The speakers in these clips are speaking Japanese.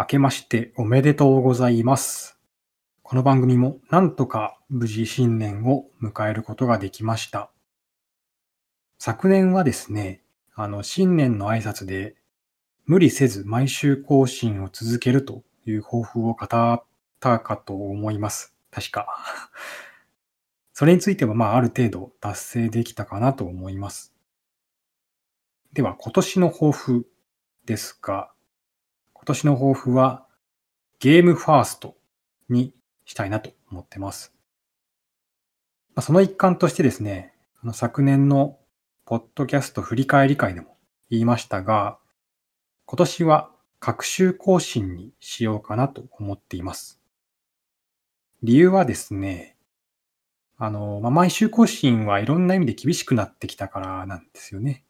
明けましておめでとうございます。この番組もなんとか無事新年を迎えることができました。昨年はですね、あの、新年の挨拶で無理せず毎週更新を続けるという抱負を語ったかと思います。確か。それについてはまあある程度達成できたかなと思います。では今年の抱負ですが、年の抱負はゲームファーストにしたいなと思ってます。まあその一環としてですね、あの昨年のポッドキャスト振り返り会でも言いましたが、今年は各週更新にしようかなと思っています。理由はですね、あの、まあ、毎週更新はいろんな意味で厳しくなってきたからなんですよね。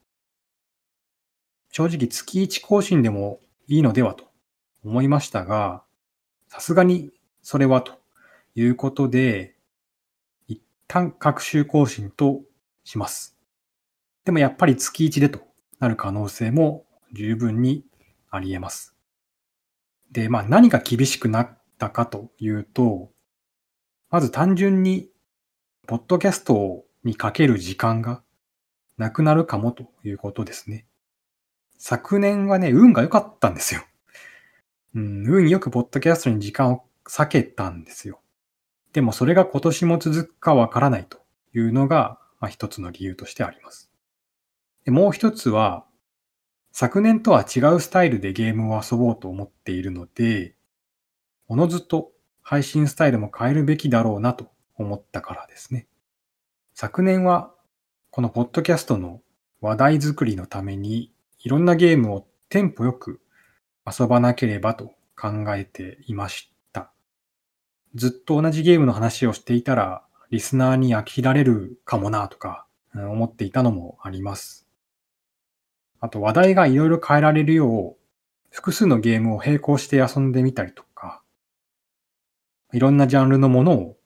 正直月1更新でもいいのではと思いましたが、さすがにそれはということで、一旦各週更新とします。でもやっぱり月1でとなる可能性も十分にあり得ます。で、まあ何が厳しくなったかというと、まず単純に、ポッドキャストにかける時間がなくなるかもということですね。昨年はね、運が良かったんですよ。うん、運よくポッドキャストに時間を避けたんですよ。でもそれが今年も続くかわからないというのが、まあ、一つの理由としてあります。でもう一つは、昨年とは違うスタイルでゲームを遊ぼうと思っているので、おのずと配信スタイルも変えるべきだろうなと思ったからですね。昨年は、このポッドキャストの話題作りのために、いろんなゲームをテンポよく遊ばなければと考えていました。ずっと同じゲームの話をしていたら、リスナーに飽きられるかもなとか思っていたのもあります。あと話題がいろいろ変えられるよう、複数のゲームを並行して遊んでみたりとか、いろんなジャンルのものを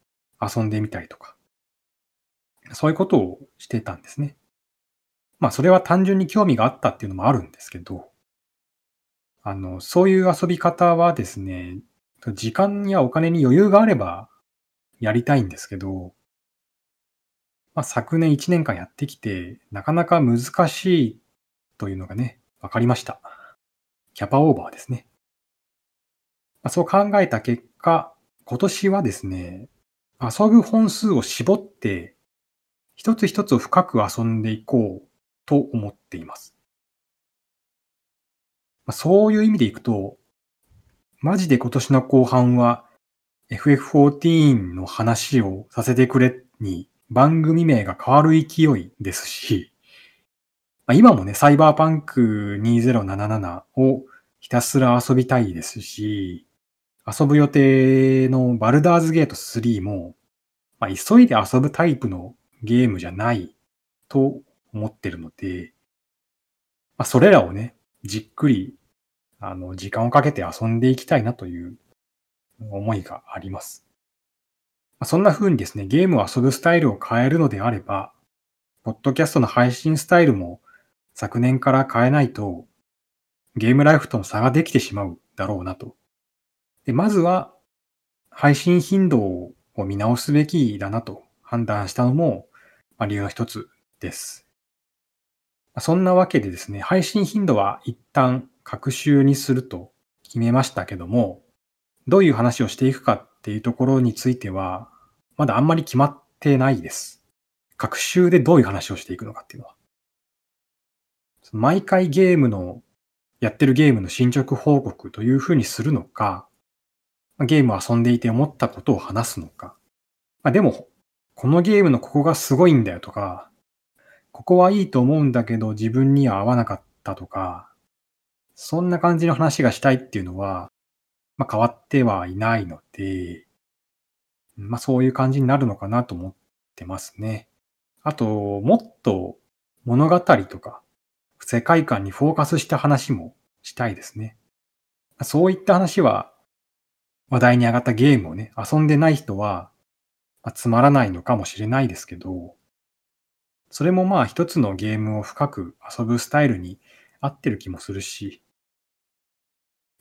遊んでみたりとか、そういうことをしてたんですね。まあそれは単純に興味があったっていうのもあるんですけど、あの、そういう遊び方はですね、時間やお金に余裕があればやりたいんですけど、まあ昨年1年間やってきて、なかなか難しいというのがね、わかりました。キャパオーバーですね。まあ、そう考えた結果、今年はですね、遊ぶ本数を絞って、一つ一つを深く遊んでいこうと思っています。まあ、そういう意味でいくと、マジで今年の後半は FF14 の話をさせてくれに番組名が変わる勢いですし、まあ、今もね、サイバーパンク2077をひたすら遊びたいですし、遊ぶ予定のバルダーズゲート3も、まあ、急いで遊ぶタイプのゲームじゃないと思ってるので、まあ、それらをね、じっくり、あの、時間をかけて遊んでいきたいなという思いがあります。そんな風にですね、ゲームを遊ぶスタイルを変えるのであれば、ポッドキャストの配信スタイルも昨年から変えないと、ゲームライフとの差ができてしまうだろうなと。で、まずは、配信頻度を見直すべきだなと判断したのも、理由の一つです。そんなわけでですね、配信頻度は一旦各週にすると決めましたけども、どういう話をしていくかっていうところについては、まだあんまり決まってないです。各週でどういう話をしていくのかっていうのは。毎回ゲームの、やってるゲームの進捗報告というふうにするのか、ゲームを遊んでいて思ったことを話すのか。まあ、でも、このゲームのここがすごいんだよとか、ここはいいと思うんだけど自分には合わなかったとか、そんな感じの話がしたいっていうのは、まあ、変わってはいないので、まあそういう感じになるのかなと思ってますね。あと、もっと物語とか世界観にフォーカスした話もしたいですね。そういった話は話題に上がったゲームをね、遊んでない人は、まあ、つまらないのかもしれないですけど、それもまあ一つのゲームを深く遊ぶスタイルに合ってる気もするし、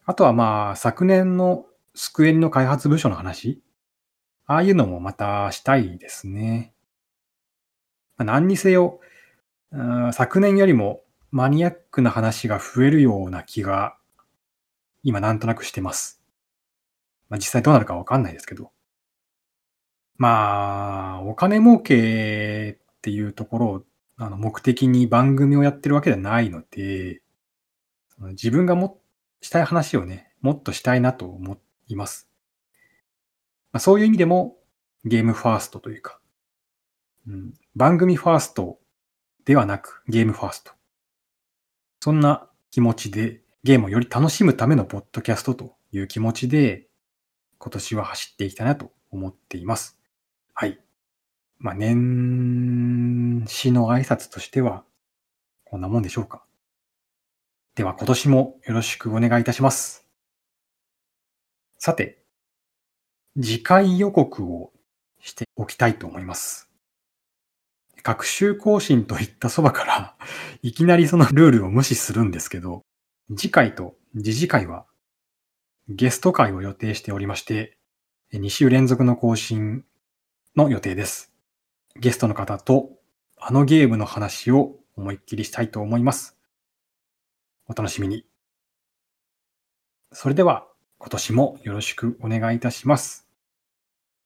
あとはまあ、昨年のスクエニの開発部署の話ああいうのもまたしたいですね。ま何にせよ、昨年よりもマニアックな話が増えるような気が、今なんとなくしてます。まあ、実際どうなるかわかんないですけど。まあ、お金儲けっていうところをあの目的に番組をやってるわけではないので、その自分がもしたい話をね、もっとしたいなと思います。まあ、そういう意味でもゲームファーストというか、うん、番組ファーストではなくゲームファースト。そんな気持ちでゲームをより楽しむためのポッドキャストという気持ちで今年は走っていきたいなと思っています。はい。まあ、年始の挨拶としてはこんなもんでしょうか。では今年もよろしくお願いいたします。さて、次回予告をしておきたいと思います。学習更新といったそばから、いきなりそのルールを無視するんですけど、次回と次次回はゲスト会を予定しておりまして、2週連続の更新の予定です。ゲストの方とあのゲームの話を思いっきりしたいと思います。お楽しみに。それでは今年もよろしくお願いいたします。